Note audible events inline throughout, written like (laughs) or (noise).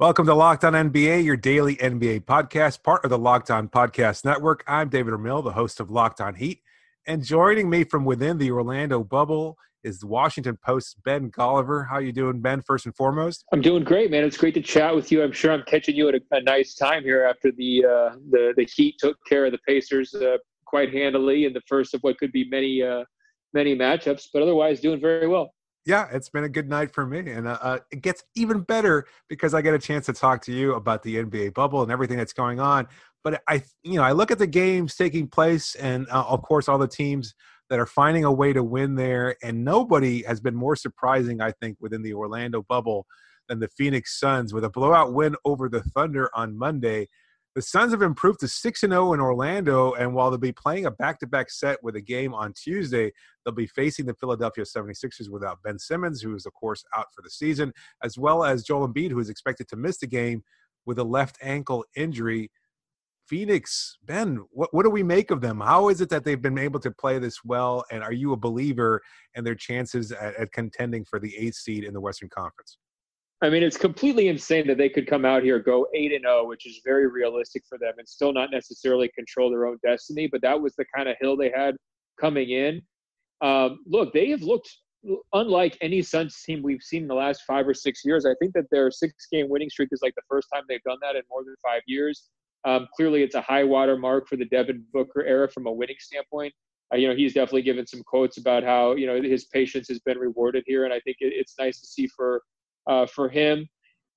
Welcome to Locked On NBA, your daily NBA podcast, part of the Locked On Podcast Network. I'm David Ramil, the host of Locked On Heat, and joining me from within the Orlando bubble is the Washington Post's Ben Golliver. How you doing, Ben? First and foremost, I'm doing great, man. It's great to chat with you. I'm sure I'm catching you at a, a nice time here after the uh, the the Heat took care of the Pacers uh, quite handily in the first of what could be many uh, many matchups, but otherwise doing very well yeah, it's been a good night for me, and uh, uh, it gets even better because I get a chance to talk to you about the NBA bubble and everything that's going on. But I, you know, I look at the games taking place, and uh, of course, all the teams that are finding a way to win there, and nobody has been more surprising, I think, within the Orlando bubble than the Phoenix Suns with a blowout win over the Thunder on Monday the Suns have improved to 6 0 in Orlando, and while they'll be playing a back to back set with a game on Tuesday, they'll be facing the Philadelphia 76ers without Ben Simmons, who is, of course, out for the season, as well as Joel Embiid, who is expected to miss the game with a left ankle injury. Phoenix, Ben, what, what do we make of them? How is it that they've been able to play this well? And are you a believer in their chances at, at contending for the eighth seed in the Western Conference? I mean, it's completely insane that they could come out here, go eight and zero, oh, which is very realistic for them, and still not necessarily control their own destiny. But that was the kind of hill they had coming in. Um, look, they have looked unlike any Suns team we've seen in the last five or six years. I think that their six-game winning streak is like the first time they've done that in more than five years. Um, clearly, it's a high water mark for the Devin Booker era from a winning standpoint. Uh, you know, he's definitely given some quotes about how you know his patience has been rewarded here, and I think it, it's nice to see for uh, for him.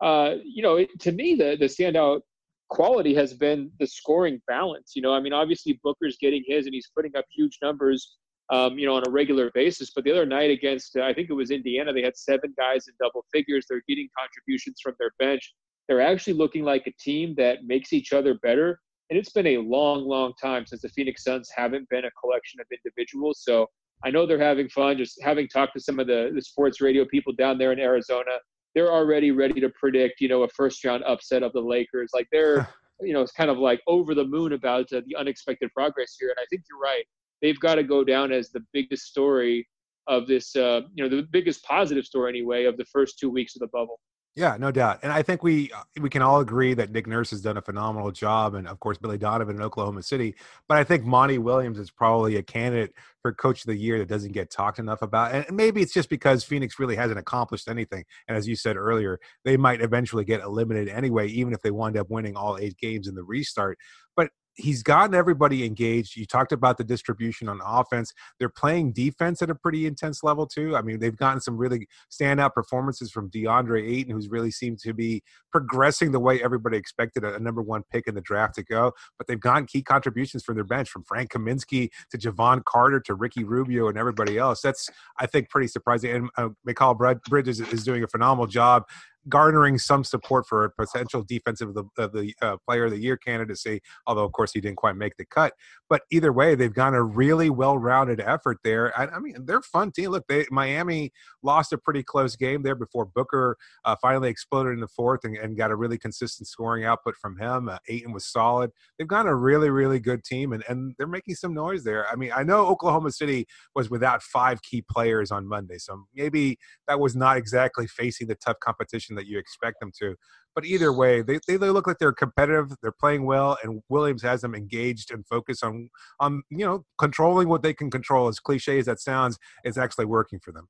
Uh, you know, it, to me, the the standout quality has been the scoring balance. You know, I mean, obviously Booker's getting his and he's putting up huge numbers. Um, you know, on a regular basis. But the other night against, uh, I think it was Indiana, they had seven guys in double figures. They're getting contributions from their bench. They're actually looking like a team that makes each other better. And it's been a long, long time since the Phoenix Suns haven't been a collection of individuals. So I know they're having fun. Just having talked to some of the, the sports radio people down there in Arizona, they're already ready to predict, you know, a first round upset of the Lakers. Like they're, (laughs) you know, it's kind of like over the moon about uh, the unexpected progress here. And I think you're right. They've got to go down as the biggest story of this, uh, you know, the biggest positive story anyway of the first two weeks of the bubble. Yeah, no doubt. And I think we uh, we can all agree that Nick Nurse has done a phenomenal job, and of course Billy Donovan in Oklahoma City. But I think Monty Williams is probably a candidate for Coach of the Year that doesn't get talked enough about. And maybe it's just because Phoenix really hasn't accomplished anything. And as you said earlier, they might eventually get eliminated anyway, even if they wind up winning all eight games in the restart. But he's gotten everybody engaged. You talked about the distribution on offense. They're playing defense at a pretty intense level too. I mean, they've gotten some really standout performances from DeAndre Ayton, who's really seemed to be progressing the way everybody expected a, number one pick in the draft to go. But they've gotten key contributions from their bench, from Frank Kaminsky to Jevon Carter to Ricky Rubio and everybody else. That's I think pretty surprising. And uh, Bridges is doing a phenomenal job garnering some support for a potential defensive of the, of the uh, player of the year candidacy, although of course he didn't quite make the cut. But either way, they've got a really well-rounded effort there. I, I mean, they're fun team. Look, they, Miami lost a pretty close game there before Booker uh, finally exploded in the fourth and, and, got a really consistent scoring output from him. Uh, Ayton was solid. They've got a really, really good team, and, and they're making some noise there. I mean, I know Oklahoma City was without five key players on Monday, so maybe that was not exactly facing the tough competition that you expect them to. But either way, they, they, they look like they're competitive. They're playing well, and Williams has them engaged and focused on on you know controlling what they can control. As cliche as that sounds, it's actually working for them.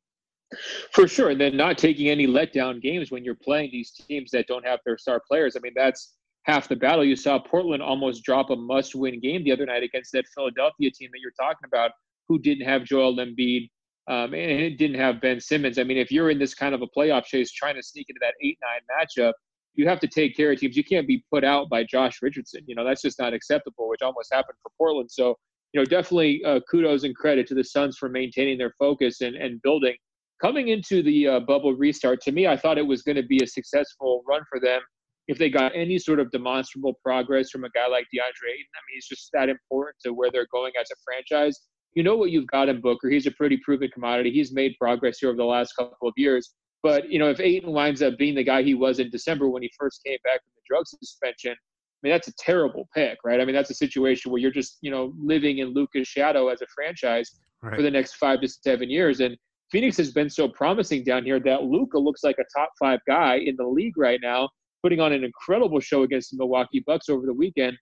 For sure, and then not taking any letdown games when you're playing these teams that don't have their star players. I mean, that's half the battle. You saw Portland almost drop a must-win game the other night against that Philadelphia team that you're talking about, who didn't have Joel Embiid, um, and it didn't have Ben Simmons. I mean, if you're in this kind of a playoff chase trying to sneak into that 8 9 matchup, you have to take care of teams. You can't be put out by Josh Richardson. You know, that's just not acceptable, which almost happened for Portland. So, you know, definitely uh, kudos and credit to the Suns for maintaining their focus and, and building. Coming into the uh, bubble restart, to me, I thought it was going to be a successful run for them if they got any sort of demonstrable progress from a guy like DeAndre Ayton. I mean, he's just that important to where they're going as a franchise you know what you've got in Booker. He's a pretty proven commodity. He's made progress here over the last couple of years. But you know, if Ayton winds up being the guy he was in December when he first came back from the drug suspension, I mean that's a terrible pick, right? I mean that's a situation where you're just you know living in Luka's shadow as a franchise right. for the next five to seven years. And Phoenix has been so promising down here that Luka looks like a top five guy in the league right now. putting on an incredible show against the Milwaukee Bucks over the weekend.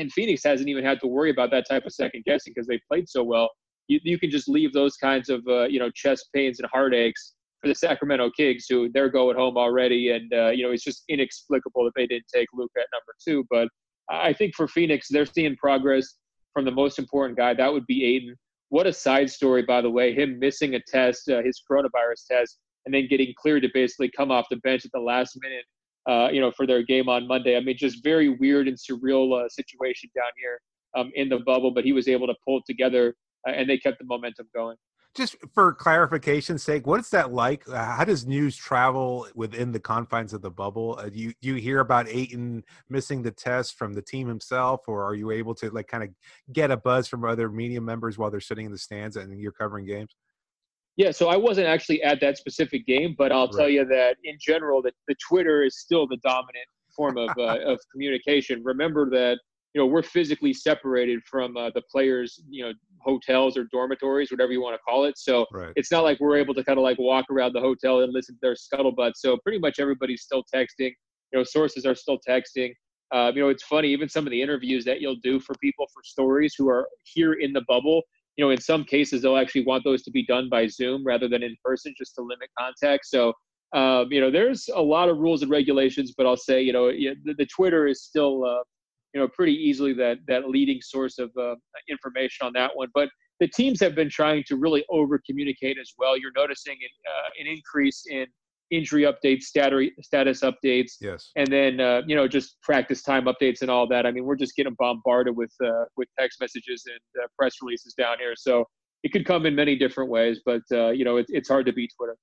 And Phoenix hasn't even had to worry about that type of second guessing because they played so well. You, you can just leave those kinds of uh, you know chest pains and heartaches for the Sacramento Kings, who they're going home already, and uh, you know it's just inexplicable that they didn't take Luka at number two. But I think for Phoenix, they're seeing progress from the most important guy. That would be Ayton. What a side story, by the way, him missing a test, uh, his coronavirus test, and then getting cleared to basically come off the bench at the last minute uh, you know, for their game on Monday. I mean, just very weird and surreal uh, situation down here um, in the bubble, but he was able to pull it together, uh, and they kept the momentum going. Just for clarification's sake, what is that like? Uh, how does news travel within the confines of the bubble? Uh, do you do you hear about Ayton missing the test from the team himself, or are you able to like kind of get a buzz from other media members while they're sitting in the stands and you're covering games? Yeah, so I wasn't actually at that specific game, but I'll right. tell you that in general, that the Twitter is still the dominant form of uh, (laughs) of communication. Remember that you know we're physically separated from uh, the players, you know, hotels or dormitories, whatever you want to call it. So right. it's not like we're able to kind of like walk around the hotel and listen to their scuttlebutt. So pretty much everybody's still texting. You know, sources are still texting. Uh, you know, it's funny. Even some of the interviews that you'll do for people for stories who are here in the bubble, you know, in some cases they'll actually want those to be done by Zoom rather than in person, just to limit contact. So, um, you know, there's a lot of rules and regulations, but I'll say, you know, the, the Twitter is still, uh, you know, pretty easily that that leading source of uh, information on that one. But the teams have been trying to really over communicate as well. You're noticing an, uh, an increase in injury updates, status updates, yes, and then uh, you know just practice time updates and all that. I mean, we're just getting bombarded with uh, with text messages and uh, press releases down here, so it could come in many different ways. But uh, you know, it, it's hard to beat Twitter.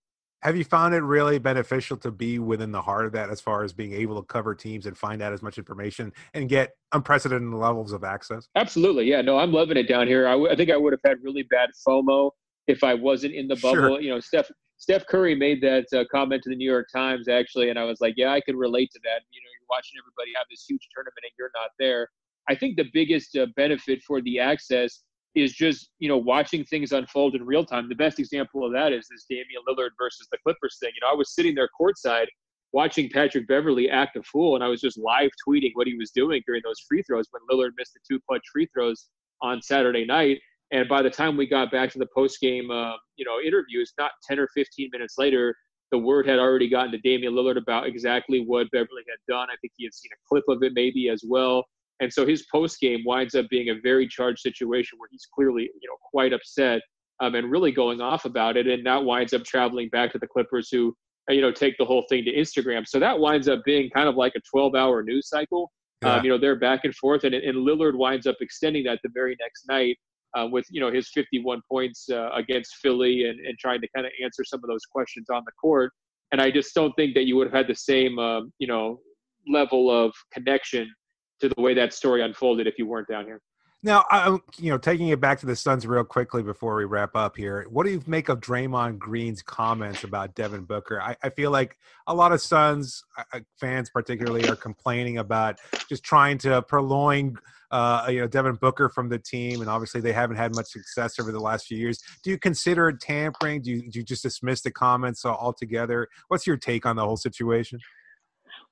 Have you found it really beneficial to be within the heart of that, as far as being able to cover teams and find out as much information and get unprecedented levels of access? Absolutely, yeah. No, I'm loving it down here. I, w- I think I would have had really bad FOMO if I wasn't in the bubble. Sure. You know, Steph Steph Curry made that uh, comment to the New York Times actually, and I was like, yeah, I could relate to that. You know, you're watching everybody have this huge tournament and you're not there. I think the biggest uh, benefit for the access is just you know watching things unfold in real time. The best example of that is this Damian Lillard versus the Clippers thing. You know, I was sitting there courtside watching Patrick Beverley act a fool, and I was just live tweeting what he was doing during those free throws when Lillard missed the two clutch free throws on Saturday night. And by the time we got back to the post game, uh, you know, interviews, not 10 or 15 minutes later, the word had already gotten to Damian Lillard about exactly what Beverley had done. I think he had seen a clip of it maybe as well. And so his post game winds up being a very charged situation where he's clearly, you know, quite upset um, and really going off about it. And that winds up traveling back to the Clippers, who, uh, you know, take the whole thing to Instagram. So that winds up being kind of like a 12 hour news cycle. Yeah. Um, you know, they're back and forth, and, and Lillard winds up extending that the very next night uh, with you know his 51 points uh, against Philly and, and trying to kind of answer some of those questions on the court. And I just don't think that you would have had the same um, you know level of connection to the way that story unfolded if you weren't down here. Now, I, you know, taking it back to the Suns real quickly before we wrap up here, what do you make of Draymond Green's comments about Devin Booker? I, I feel like a lot of Suns uh, uh, fans, particularly, are complaining about just trying to purloin, uh, you know, Devin Booker from the team, and obviously they haven't had much success over the last few years. Do you consider it tampering? Do you, do you just dismiss the comments altogether? What's your take on the whole situation?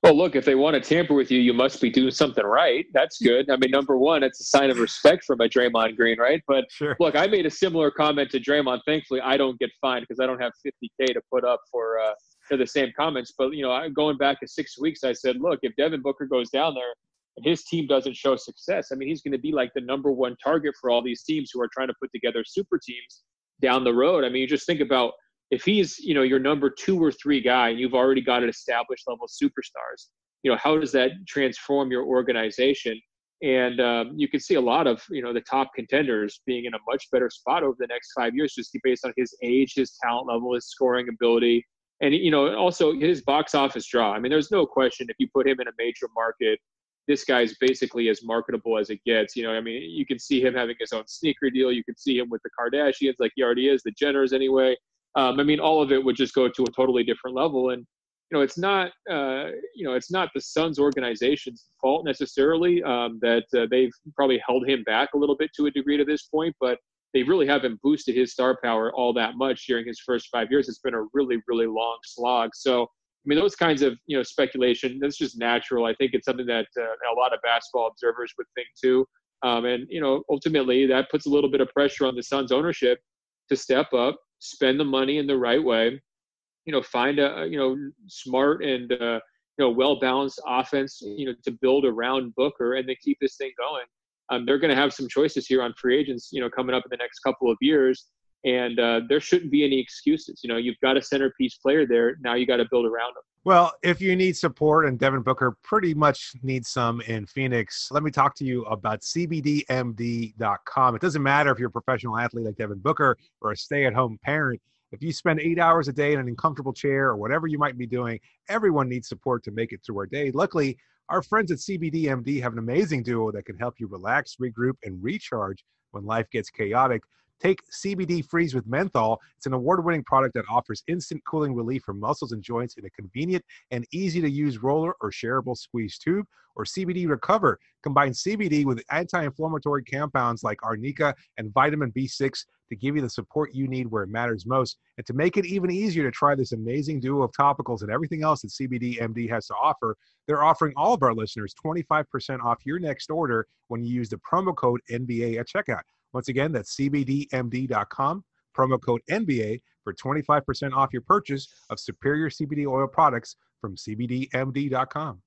Well, look, if they want to tamper with you, you must be doing something right. That's good. I mean, number one, it's a sign of respect from a Draymond Green, right? But sure. look, I made a similar comment to Draymond. Thankfully, I don't get fined because I don't have 50k to put up for uh, for the same comments. But you know, going back to six weeks, I said, look, if Devin Booker goes down there and his team doesn't show success, I mean, he's going to be like the number one target for all these teams who are trying to put together super teams down the road. I mean, you just think about if he's you know your number two or three guy and you've already got an established level superstars you know how does that transform your organization and um, you can see a lot of you know the top contenders being in a much better spot over the next five years just based on his age his talent level his scoring ability and you know also his box office draw i mean there's no question if you put him in a major market this guy's basically as marketable as it gets. You know, I mean, you can see him having his own sneaker deal. You can see him with the Kardashians, like he already is, the Jenners anyway um, I mean, all of it would just go to a totally different level. And you know, it's not uh, you know, it's not the Suns organization's fault necessarily um, that uh, they've probably held him back a little bit to a degree to this point, but they really haven't boosted his star power all that much during his first five years. It's been a really, really long slog. So I mean, those kinds of you know speculation. That's just natural. I think it's something that uh, a lot of basketball observers would think too. Um, and you know, ultimately, that puts a little bit of pressure on the Suns' ownership to step up, spend the money in the right way. You know, find a you know smart and uh, you know well balanced offense. You know, to build around Booker and then keep this thing going. Um, they're going to have some choices here on free agents. You know, coming up in the next couple of years and uh, there shouldn't be any excuses. You know, you've got a centerpiece player there. Now you got to build around him. Well, if you need support, and Devin Booker pretty much needs some in Phoenix, let me talk to you about CBDMD.com. It doesn't matter if you're a professional athlete like Devin Booker or a stay at home parent. If you spend eight hours a day in an uncomfortable chair or whatever you might be doing, everyone needs support to make it through our day. Luckily, our friends at CBDMD have an amazing duo that can help you relax, regroup, and recharge when life gets chaotic. Take CBD Freeze with menthol. It's an award winning product that offers instant cooling relief for muscles and joints in a convenient and easy to use roller or shareable squeeze tube. Or CBD Recover. Combine CBD with anti inflammatory compounds like arnica and vitamin B6 to give you the support you need where it matters most. And to make it even easier to try this amazing duo of topicals and everything else that CBD MD has to offer, they're offering all of our listeners 25% off your next order when you use the promo code NBA at checkout. Once again, that's cbdmd.com, promo code NBA for 25% off your purchase of superior CBD oil products from cbdmd.com.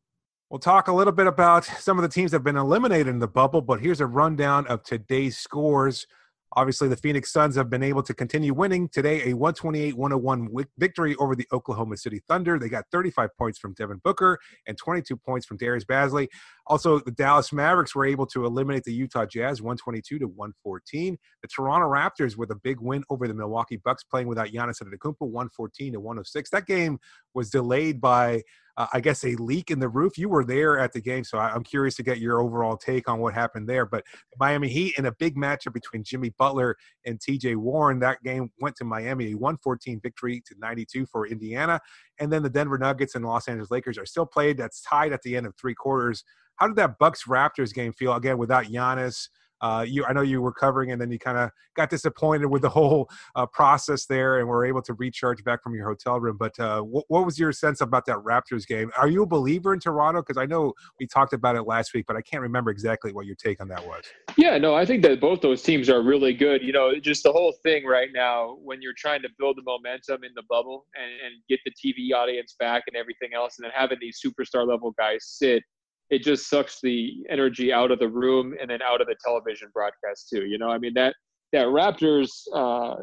We'll talk a little bit about some of the teams that have been eliminated in the bubble, but here's a rundown of today's scores Obviously, the Phoenix Suns have been able to continue winning today, a 128 101 victory over the Oklahoma City Thunder. They got 35 points from Devin Booker and 22 points from Darius Bazley. Also, the Dallas Mavericks were able to eliminate the Utah Jazz 122 to 114. The Toronto Raptors with a big win over the Milwaukee Bucks playing without Giannis Antetokounmpo 114 to 106. That game was delayed by uh, I guess, a leak in the roof. You were there at the game, so I, am curious to get your overall take on what happened there. But Miami Heat in a big matchup between Jimmy Butler and TJ Warren, that game went to Miami, a 114 victory to 92 for Indiana. And then the Denver Nuggets and Los Angeles Lakers are still played. That's tied at the end of three quarters. How did that Bucks Raptors game feel again without Giannis? Uh, you I know you were covering and then you kind of got disappointed with the whole uh, process there and were able to recharge back from your hotel room. But uh, what, what was your sense about that Raptors game? Are you a believer in Toronto? Because I know we talked about it last week, but I can't remember exactly what your take on that was. Yeah, no, I think that both those teams are really good. You know, just the whole thing right now when you're trying to build the momentum in the bubble and, and get the TV audience back and everything else, and then having these superstar level guys sit it just sucks the energy out of the room and then out of the television broadcast too. You know, I mean that that Raptors uh,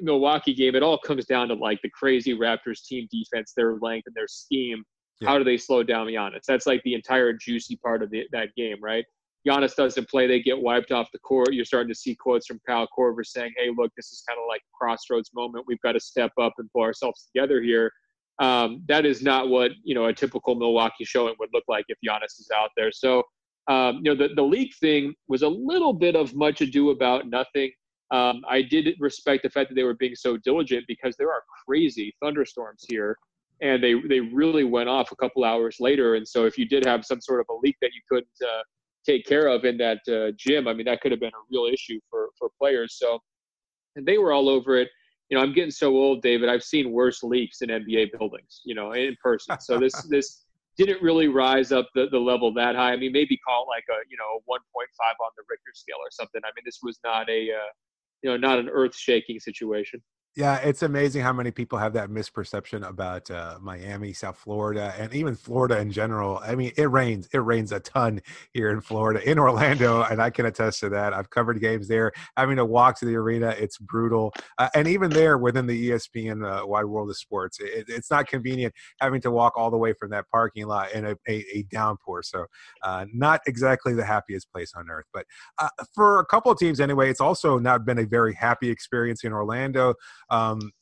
Milwaukee game, it all comes down to like the crazy Raptors team defense, their length and their scheme. Yeah. How do they slow down Giannis? That's like the entire juicy part of the, that game, right? Giannis doesn't play, they get wiped off the court. You're starting to see quotes from Kyle Korver saying, "Hey, look, this is kind of like crossroads moment. We've got to step up and pull ourselves together here." Um, that is not what you know a typical Milwaukee showing would look like if Giannis is out there. So um, you know the the leak thing was a little bit of much ado about nothing. Um, I did respect the fact that they were being so diligent because there are crazy thunderstorms here, and they they really went off a couple hours later. And so if you did have some sort of a leak that you couldn't uh, take care of in that uh, gym, I mean that could have been a real issue for for players. So and they were all over it you know, I'm getting so old, David. I've seen worse leaks in NBA buildings, you know, in person. So this (laughs) this didn't really rise up the, the level that high. I mean, maybe call it like a you know 1.5 on the Richter scale or something. I mean, this was not a uh, you know not an earth shaking situation. Yeah, it's amazing how many people have that misperception about uh, Miami, South Florida, and even Florida in general. I mean, it rains. It rains a ton here in Florida, in Orlando, and I can attest to that. I've covered games there. Having to walk to the arena, it's brutal. Uh, and even there, within the ESPN uh, wide world of sports, it, it's not convenient having to walk all the way from that parking lot in a, a, a downpour. So, uh, not exactly the happiest place on earth. But uh, for a couple of teams, anyway, it's also not been a very happy experience in Orlando. Um,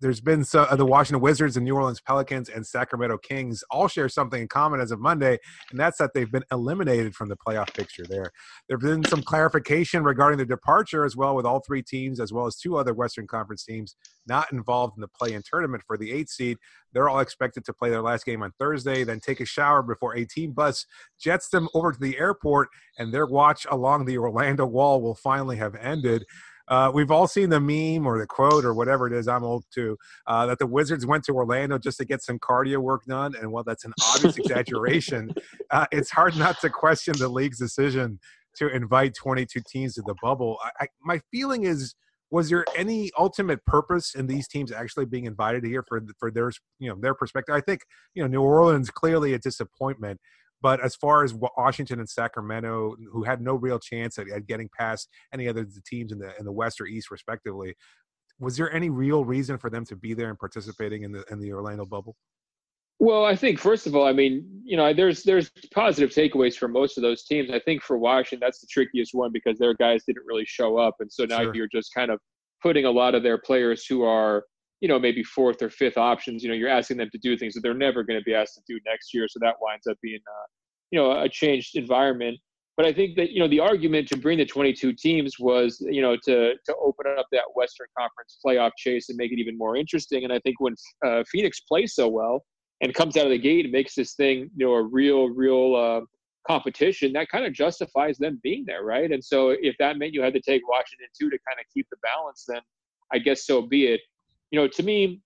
there's been so, uh, the Washington Wizards and New Orleans Pelicans and Sacramento Kings all share something in common as of Monday, and that's that they've been eliminated from the playoff picture. There, there's been some clarification regarding the departure as well, with all three teams as well as two other Western Conference teams not involved in the play-in tournament for the eighth seed. They're all expected to play their last game on Thursday, then take a shower before a team bus jets them over to the airport, and their watch along the Orlando Wall will finally have ended. Uh, we've all seen the meme or the quote or whatever it is. I'm old too. Uh, that the Wizards went to Orlando just to get some cardio work done, and while that's an obvious exaggeration, (laughs) uh, it's hard not to question the league's decision to invite 22 teams to the bubble. I, I, my feeling is was there any ultimate purpose in these teams actually being invited here for for their you know their perspective? I think you know New Orleans clearly a disappointment, but as far as Washington and Sacramento, who had no real chance at, at getting past any other teams in the in the West or East respectively, was there any real reason for them to be there and participating in the in the Orlando bubble? Well, I think first of all, I mean, you know, there's there's positive takeaways for most of those teams. I think for Washington, that's the trickiest one because their guys didn't really show up, and so now sure. you're just kind of putting a lot of their players who are, you know, maybe fourth or fifth options. You know, you're asking them to do things that they're never going to be asked to do next year, so that winds up being, uh, you know, a changed environment. But I think that you know the argument to bring the 22 teams was you know to to open up that Western Conference playoff chase and make it even more interesting. And I think when uh, Phoenix plays so well and comes out of the gate and makes this thing, you know, a real, real uh, competition, that kind of justifies them being there, right? And so if that meant you had to take Washington too to kind of keep the balance, then I guess so be it. You know, to me,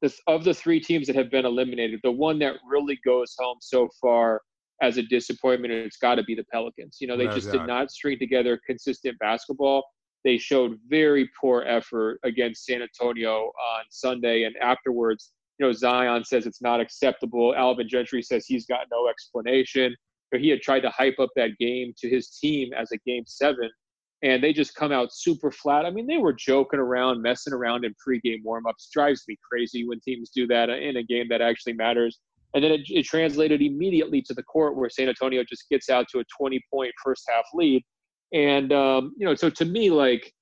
this, of the three teams that have been eliminated, the one that really goes home so far as a disappointment, it's got to be the Pelicans. You know, they no just did not string together consistent basketball. They showed very poor effort against San Antonio on Sunday, and afterwards, you know, Zion says it's not acceptable. Alvin Gentry says he's got no explanation. He had tried to hype up that game to his team as a game seven, and they just come out super flat. I mean, they were joking around, messing around in pregame warmups. Drives me crazy when teams do that in a game that actually matters. And then it, it translated immediately to the court where San Antonio just gets out to a 20 point first half lead. And, um, you know, so to me, like,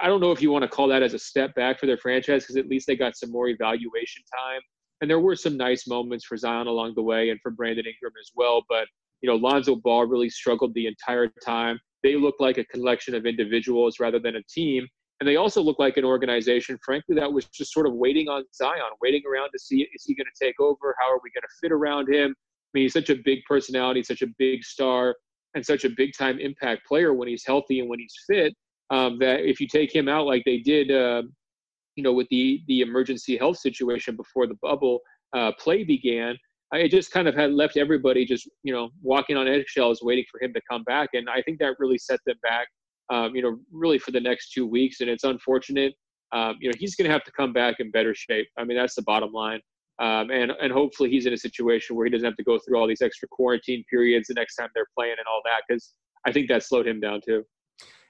I don't know if you want to call that as a step back for their franchise because at least they got some more evaluation time. And there were some nice moments for Zion along the way and for Brandon Ingram as well. But, you know, Lonzo Ball really struggled the entire time. They look like a collection of individuals rather than a team. And they also look like an organization, frankly, that was just sort of waiting on Zion, waiting around to see is he going to take over? How are we going to fit around him? I mean, he's such a big personality, such a big star, and such a big time impact player when he's healthy and when he's fit um, that if you take him out like they did, uh, you know, with the the emergency health situation before the bubble uh, play began, it just kind of had left everybody just you know walking on eggshells, waiting for him to come back, and I think that really set them back. Um, you know, really for the next two weeks, and it's unfortunate. Um, you know, he's going to have to come back in better shape. I mean, that's the bottom line. Um, and and hopefully he's in a situation where he doesn't have to go through all these extra quarantine periods the next time they're playing and all that because I think that slowed him down too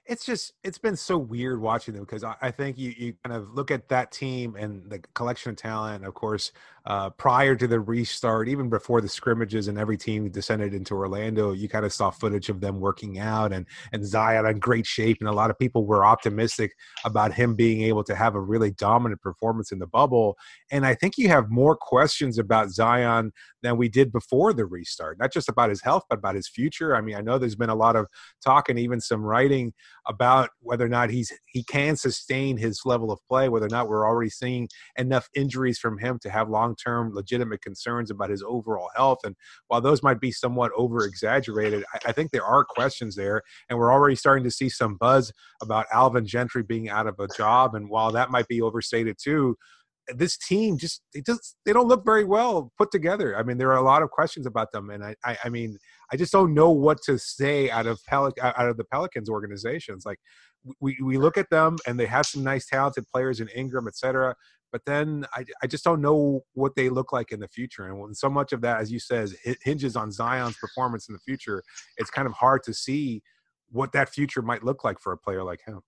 it's just it's been so weird watching them because I, I, think you, you kind of look at that team and the collection of talent of course uh, prior to the restart even before the scrimmages and every team descended into orlando you kind of saw footage of them working out and and zion in great shape and a lot of people were optimistic about him being able to have a really dominant performance in the bubble. And i think you have more questions about zion than we did before the restart not just about his health but about his future. I mean i know there's been a lot of talk and even some writing about whether or not he's he can sustain his level of play, whether or not we're already seeing enough injuries from him to have long-term legitimate concerns about his overall health. And while those might be somewhat over-exaggerated, I, I think there are questions there, and we're already starting to see some buzz about Alvin Gentry being out of a job. And while that might be overstated too, this team just they just they don't look very well put together. I mean, there are a lot of questions about them, and I I, I mean I just don't know what to say out of Pel- out of the Pelicans organizations. Like we we look at them and they have some nice talented players in Ingram, et cetera. But then I, I just don't know what they look like in the future. And so much of that, as you said, hinges on Zion's performance in the future, it's kind of hard to see what that future might look like for a player like him.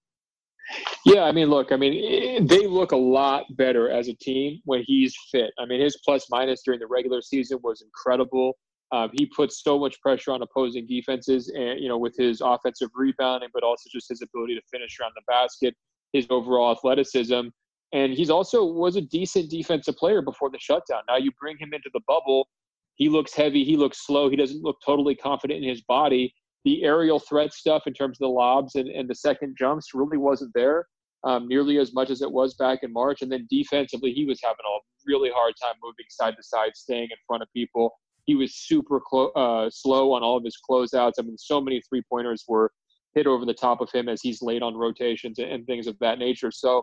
Yeah, I mean, look, I mean, they look a lot better as a team when he's fit. I mean, his plus minus during the regular season was incredible. Um, he puts so much pressure on opposing defenses, and you know, with his offensive rebounding, but also just his ability to finish around the basket, his overall athleticism, and he's also was a decent defensive player before the shutdown. Now you bring him into the bubble, he looks heavy, he looks slow, he doesn't look totally confident in his body, the aerial threat stuff in terms of the lobs and, and the second jumps really wasn't there um, nearly as much as it was back in March. And then defensively, he was having a really hard time moving side to side, staying in front of people. He was super clo- uh, slow on all of his closeouts. I mean, so many three pointers were hit over the top of him as he's late on rotations and things of that nature. So,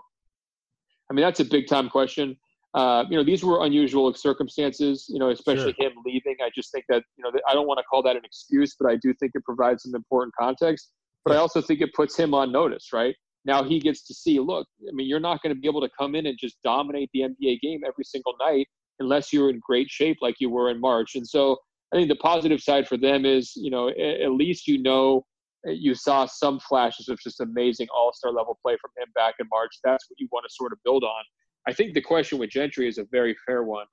I mean, that's a big time question. Uh, you know, these were unusual circumstances, you know, especially sure. him leaving. I just think that, you know, I don't want to call that an excuse, but I do think it provides some important context. But I also think it puts him on notice, right? Now he gets to see, look, I mean, you're not going to be able to come in and just dominate the NBA game every single night unless you're in great shape like you were in March. And so I think the positive side for them is, you know, at least you know you saw some flashes of just amazing all-star level play from him back in March. That's what you want to sort of build on. I think the question with Gentry is a very fair one.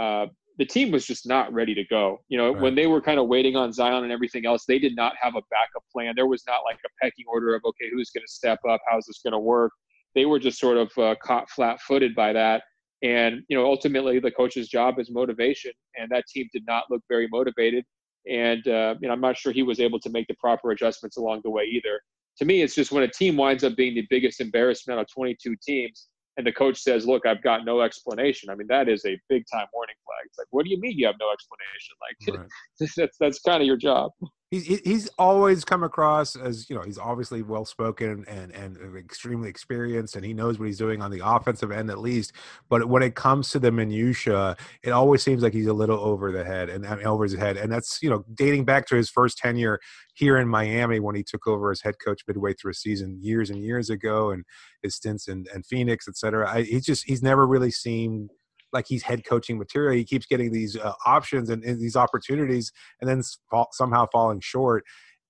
Uh, the team was just not ready to go. You know, right. when they were kind of waiting on Zion and everything else, they did not have a backup plan. There was not like a pecking order of okay, who's going to step up? How's this going to work? They were just sort of uh, caught flat-footed by that. And you know, ultimately, the coach's job is motivation, and that team did not look very motivated. And uh, you know, I'm not sure he was able to make the proper adjustments along the way either. To me, it's just when a team winds up being the biggest embarrassment of 22 teams, and the coach says, "Look, I've got no explanation." I mean, that is a big time warning flag. It's like, what do you mean you have no explanation? Like, (laughs) right. that's that's kind of your job he's he's always come across as you know he's obviously well spoken and and uh, extremely experienced and he knows what he's doing on the offensive end at least but when it comes to the minutia it always seems like he's a little over the head and I over his head and that's you know dating back to his first tenure here in Miami when he took over as head coach midway through a season years and years ago and his stints in, in Phoenix etc he's just he's never really seemed like he's head coaching material. He keeps getting these uh, options and, and, these opportunities, and then fall, somehow falling short.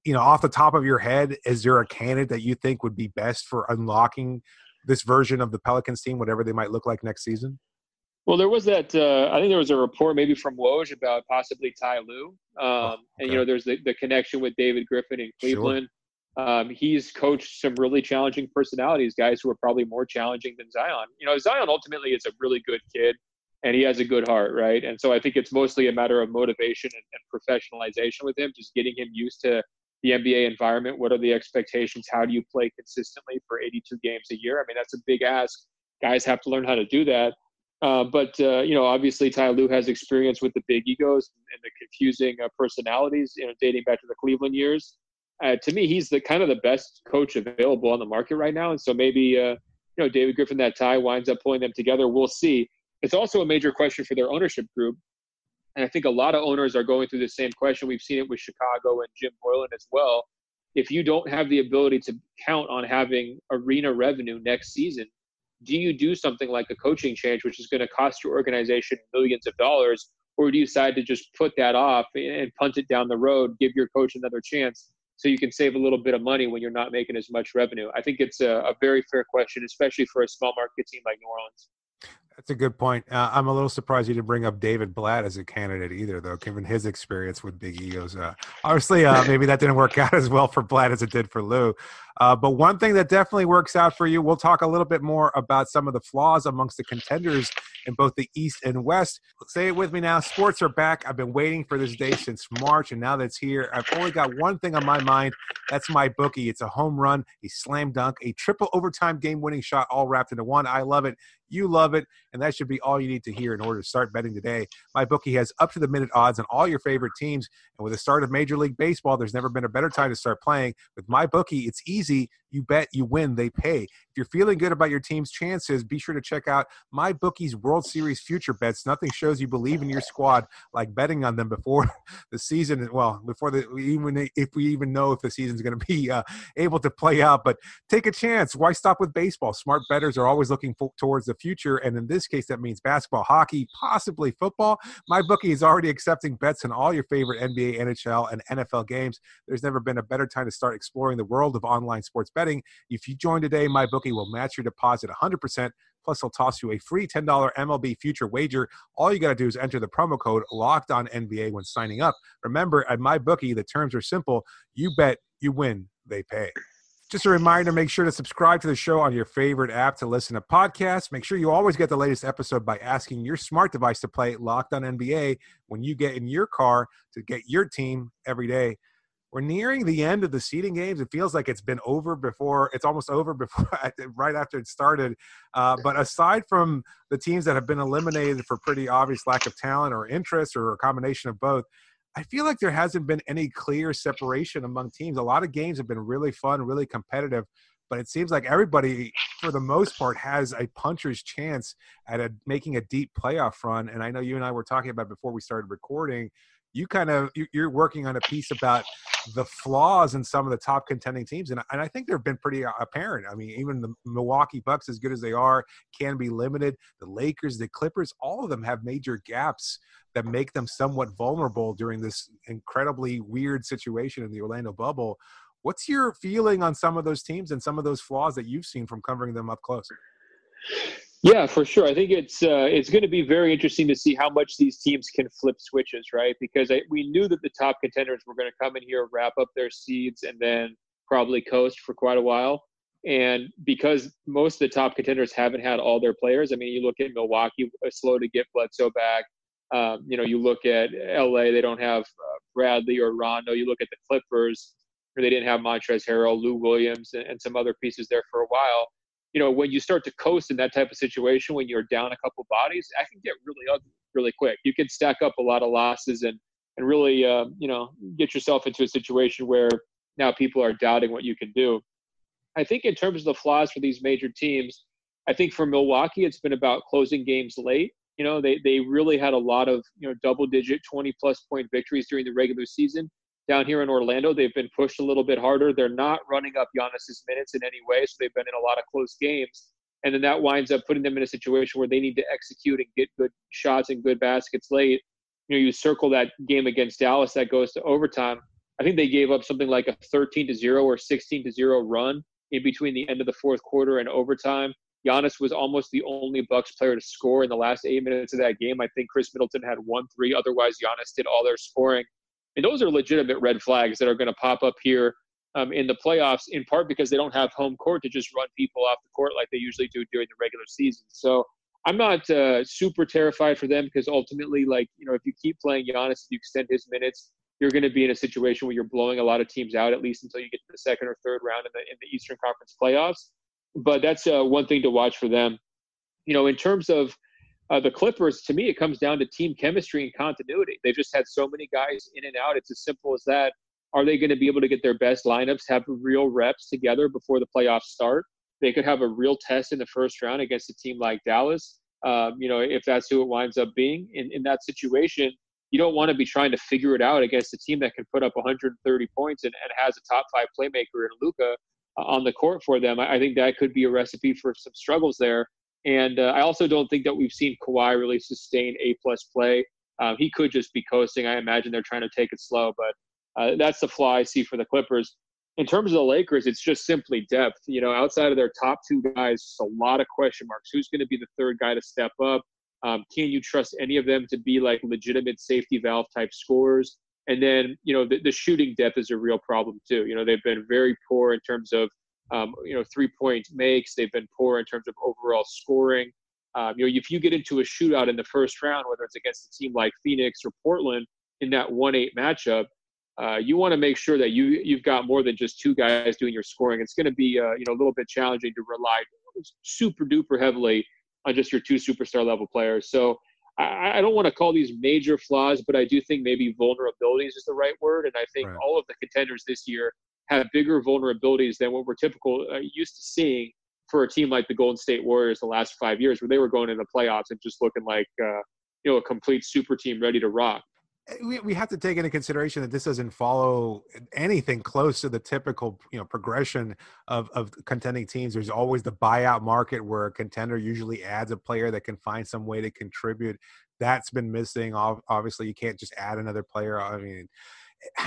You know, off the top of your head, is there a candidate that you think would be best for unlocking this version of the Pelicans team, whatever they might look like next season? Well, there was that. Uh, I think there was a report maybe from Woj about possibly Ty Lue, um, oh, okay. and you know, there's the, the connection with David Griffin in Cleveland. Sure. Um, he's coached some really challenging personalities, guys who are probably more challenging than Zion. You know, Zion ultimately is a really good kid and he has a good heart, right? And so I think it's mostly a matter of motivation and, and, professionalization with him, just getting him used to the NBA environment. What are the expectations? How do you play consistently for 82 games a year? I mean, that's a big ask. Guys have to learn how to do that. Uh, but uh, you know, obviously, Ty Lue has experience with the big egos and the confusing uh, personalities. You know, dating back to the Cleveland years. Uh, to me, he's the kind of the best coach available on the market right now. And so maybe uh, you know, David Griffin, that tie winds up pulling them together. We'll see. It's also a major question for their ownership group. And I think a lot of owners are going through the same question. We've seen it with Chicago and Jim Boylen as well. If you don't have the ability to count on having arena revenue next season, do you do something like a coaching change, which is going to cost your organization millions of dollars, or do you decide to just put that off and punt it down the road, give your coach another chance so you can save a little bit of money when you're not making as much revenue? I think it's a, a very fair question, especially for a small market team like New Orleans. That's a good point. Uh, I'm a little surprised you didn't bring up David Blatt as a candidate either, though, given his experience with big egos. Uh, obviously, uh, maybe that didn't work (laughs) out as well for Blatt as it did for Lue. Uh, but one thing that definitely works out for you, we'll talk a little bit more about some of the flaws amongst the contenders in both the East and West. Say it with me now. Sports are back. I've been waiting for this day since March, and now that's here, I've only got one thing on my mind. That's my bookie. It's a home run, a slam dunk, a triple overtime game winning shot, all wrapped into one. I love it. You love it, and that should be all you need to hear in order to start betting today. My bookie has up to the minute odds on all your favorite teams, and with the start of Major League Baseball, there's never been a better time to start playing. With my bookie, it's easy easy you bet, you win, they pay. If you're feeling good about your team's chances, be sure to check out my bookie's World Series future bets. Nothing shows you believe in your squad like betting on them before (laughs) the season. Well, before the even if we even know if the season's going to be uh, able to play out. But take a chance. Why stop with baseball? Smart bettors are always looking for, towards the future, and in this case, that means basketball, hockey, possibly football. My bookie is already accepting bets on all your favorite NBA, NHL, and NFL games. There's never been a better time to start exploring the world of online sports betting betting. If you join today, my bookie will match your deposit 100%. Plus, they'll toss you a free $10 MLB future wager. All you got to do is enter the promo code Locked On NBA when signing up. Remember, at my bookie, the terms are simple. You bet, you win, they pay. Just a reminder make sure to subscribe to the show on your favorite app to listen to podcasts. Make sure you always get the latest episode by asking your smart device to play Locked On NBA when you get in your car to get your team every day we're nearing the end of the seeding games. It feels like it's been over before it's almost over before (laughs) right after it started. Uh, but aside from the teams that have been eliminated for pretty obvious lack of talent or interest or a combination of both, I feel like there hasn't been any clear separation among teams. A lot of games have been really fun, really competitive, but it seems like everybody, for the most part, has a puncher's chance at a, making a deep playoff run. And I know you and I were talking about before we started recording. You kind of you're working on a piece about the flaws in some of the top contending teams, and, and I think they've been pretty uh, apparent. I mean, even the Milwaukee Bucks, as good as they are, can be limited. The Lakers, the Clippers, all of them have major gaps that make them somewhat vulnerable during this incredibly weird situation in the Orlando bubble. What's your feeling on some of those teams and some of those flaws that you've seen from covering them up close? Yeah, for sure. I think it's uh, it's going to be very interesting to see how much these teams can flip switches, right? Because I, we knew that the top contenders were going to come in here, wrap up their seeds, and then probably coast for quite a while. And because most of the top contenders haven't had all their players, I mean, you look at Milwaukee, uh, slow to get Bledsoe back. Um, you know, you look at LA, they don't have uh, Bradley or Rondo. You look at the Clippers, where they didn't have Montrezl Harrell, Lou Williams, and, and some other pieces there for a while. You know, when you start to coast in that type of situation, when you're down a couple bodies, I can get really ugly really quick. You can stack up a lot of losses and and really, uh, you know, get yourself into a situation where now people are doubting what you can do. I think in terms of the flaws for these major teams, I think for Milwaukee, it's been about closing games late. You know, they they really had a lot of you know double digit, 20 plus point victories during the regular season. Down here in Orlando, they've been pushed a little bit harder. They're not running up Giannis's minutes in any way, so they've been in a lot of close games. And then that winds up putting them in a situation where they need to execute and get good shots and good baskets late. You know, you circle that game against Dallas that goes to overtime. I think they gave up something like a 13 to 0 or 16 to 0 run in between the end of the fourth quarter and overtime. Giannis was almost the only Bucks player to score in the last eight minutes of that game. I think Khris Middleton had one three. Otherwise, Giannis did all their scoring. And those are legitimate red flags that are going to pop up here um, in the playoffs, in part because they don't have home court to just run people off the court like they usually do during the regular season. So I'm not uh, super terrified for them because ultimately, like, you know, if you keep playing Giannis, if you extend his minutes, you're going to be in a situation where you're blowing a lot of teams out, at least until you get to the second or third round in the, in the Eastern Conference playoffs but that's uh, one thing to watch for them. You know, in terms of uh, the Clippers, to me, it comes down to team chemistry and continuity. They've just had so many guys in and out. It's as simple as that. Are they going to be able to get their best lineups, have real reps together before the playoffs start? They could have a real test in the first round against a team like Dallas. Um, you know, if that's who it winds up being in, in that situation, you don't want to be trying to figure it out against a team that can put up 130 points and, and has a top five playmaker in Luka on the court for them. I think that could be a recipe for some struggles there. And uh, I also don't think that we've seen Kawhi really sustain A plus play. Um, he could just be coasting. I imagine they're trying to take it slow, but uh, that's the flaw I see for the Clippers. In terms of the Lakers, it's just simply depth. You know, outside of their top two guys, just a lot of question marks. Who's going to be the third guy to step up? Um, can you trust any of them to be like legitimate safety valve type scorers? And then, you know, the, the shooting depth is a real problem too. You know, they've been very poor in terms of, um, you know, three point makes. They've been poor in terms of overall scoring. Um, you know, if you get into a shootout in the first round, whether it's against a team like Phoenix or Portland in that one eight matchup, uh, you want to make sure that you you've got more than just two guys doing your scoring. It's going to be uh, you know a little bit challenging to rely super duper heavily on just your two superstar level players. So I, I don't want to call these major flaws, but I do think maybe vulnerabilities is the right word. And I think right. all of the contenders this year have bigger vulnerabilities than what we're typical uh, used to seeing for a team like the Golden State Warriors the last five years, where they were going in the playoffs and just looking like uh, you know a complete super team ready to rock. We, we have to take into consideration that this doesn't follow anything close to the typical you know progression of, of contending teams. There's always the buyout market where a contender usually adds a player that can find some way to contribute. That's been missing. Obviously you can't just add another player. I mean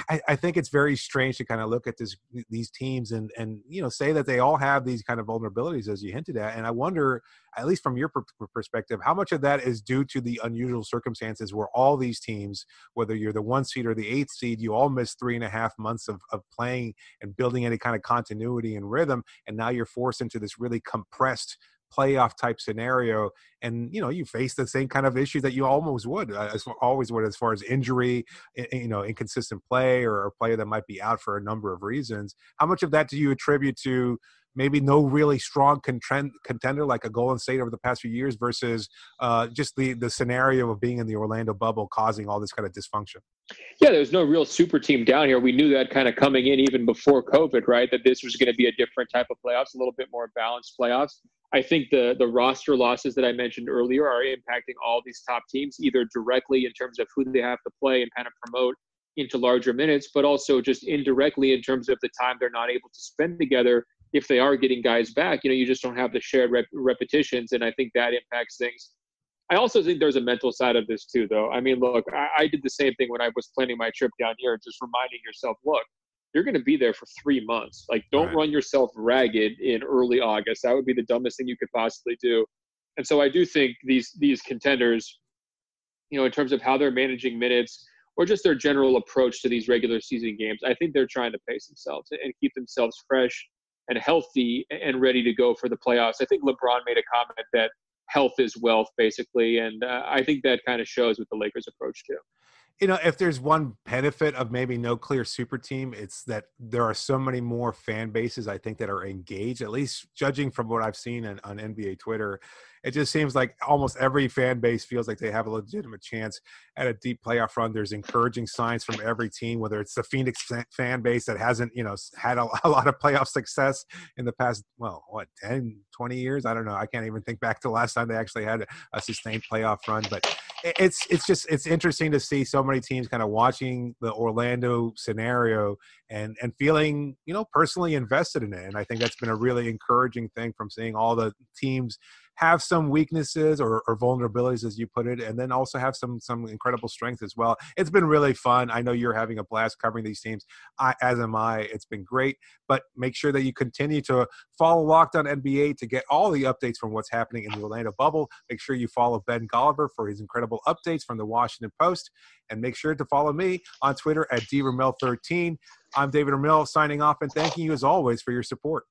I, I, think it's very strange to kind of look at this these teams and and you know say that they all have these kind of vulnerabilities as you hinted at and i wonder at least from your perspective how much of that is due to the unusual circumstances where all these teams whether you're the one seed or the eighth seed you all missed three and a half months of, of playing and building any kind of continuity and rhythm and now you're forced into this really compressed playoff type scenario and you know you face the same kind of issue that you almost would uh, as always would as far as injury you know inconsistent play or a player that might be out for a number of reasons how much of that do you attribute to maybe no really strong contender like a Golden State over the past few years versus uh, just the the scenario of being in the Orlando bubble causing all this kind of dysfunction Yeah, there's no real super team down here. We knew that kind of coming in even before COVID, right? That this was going to be a different type of playoffs, a little bit more balanced playoffs. I think the the roster losses that I mentioned earlier are impacting all these top teams, either directly in terms of who they have to play and kind of promote into larger minutes, but also just indirectly in terms of the time they're not able to spend together. If they are getting guys back, you know, you just don't have the shared rep- repetitions, and I think that impacts things. I also think there's a mental side of this too, though. I mean, look, I, I did the same thing when I was planning my trip down here, just reminding yourself, look, you're going to be there for three months. Like, don't right. run yourself ragged in early August. That would be the dumbest thing you could possibly do. And so I do think these these contenders, you know, in terms of how they're managing minutes or just their general approach to these regular season games, I think they're trying to pace themselves and keep themselves fresh and healthy and ready to go for the playoffs. I think LeBron made a comment that health is wealth, basically, and uh, I think that kind of shows with the Lakers' approach too you know, if there's one benefit of maybe no clear super team, it's that there are so many more fan bases I think that are engaged. At least judging from what I've seen on, on NBA Twitter, it just seems like almost every fan base feels like they have a legitimate chance at a deep playoff run. There's encouraging signs from every team, whether it's the Phoenix fan base that hasn't, you know, had a, (laughs) a, lot of playoff success in the past, well, what, 10, 20 years? I don't know. I can't even think back to last time they actually had a sustained playoff run. But it's it's just it's interesting to see so many teams kind of watching the Orlando scenario and and feeling you know personally invested in it and i think that's been a really encouraging thing from seeing all the teams have some weaknesses or, or, vulnerabilities as you put it and then also have some some incredible strength as well. It's been really fun. I know you're having a blast covering these teams. I, as am i. It's been great. But make sure that you continue to follow locked on nba to get all the updates from what's happening in the orlando bubble. Make sure you follow ben golliver for his incredible updates from the washington post. And make sure to follow me on twitter at dramil13 I'm David Ramil signing off and thanking you as always for your support.